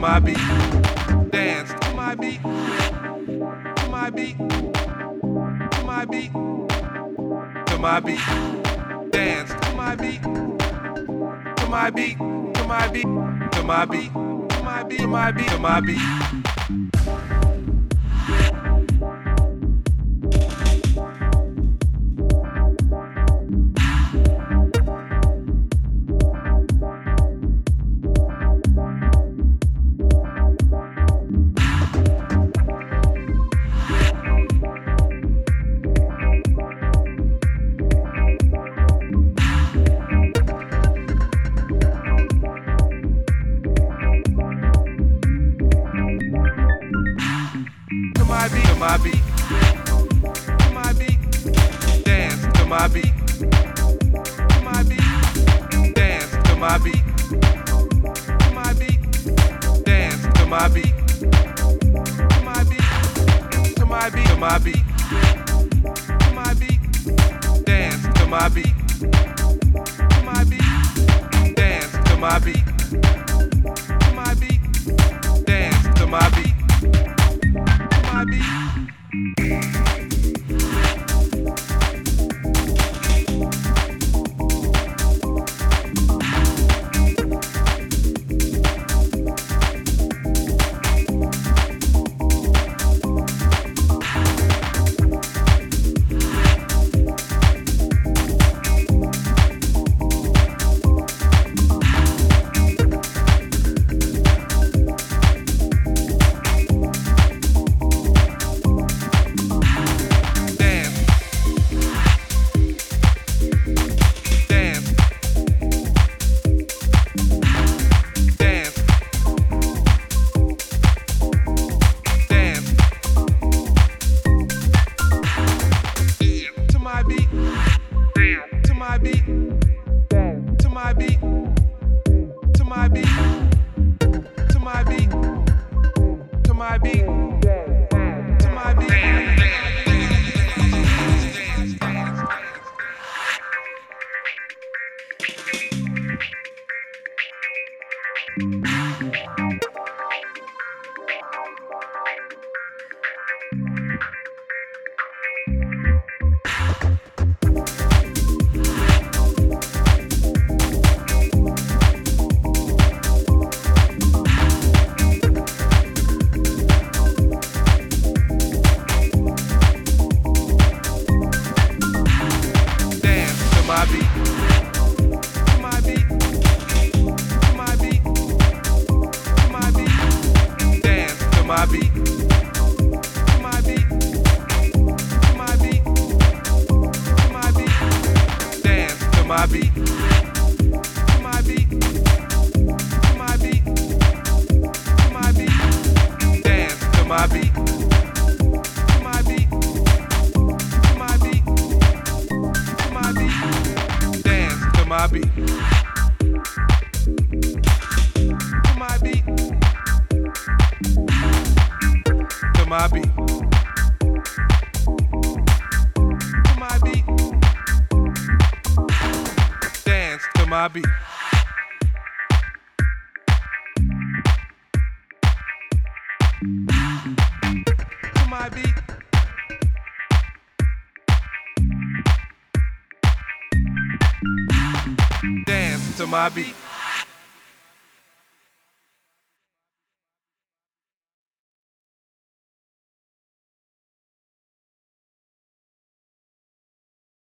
my beat. Dance to my beat. To my beat. To my beat. To my beat. Dance to my beat. To my beat. To my beat. To my beat. To my beat. To my beat. To my beat. My beat, to my beat, to my beat, dance to my beat, to my beat, dance to my beat, to my beat, dance to my beat, to my beat, to my beat, to my beat, to my beat, dance to my beat, to my beat, dance to my beat, to my beat, dance to my beat my beat. My beat. To my beat. Dance to my beat. To my beat. Dance to my beat.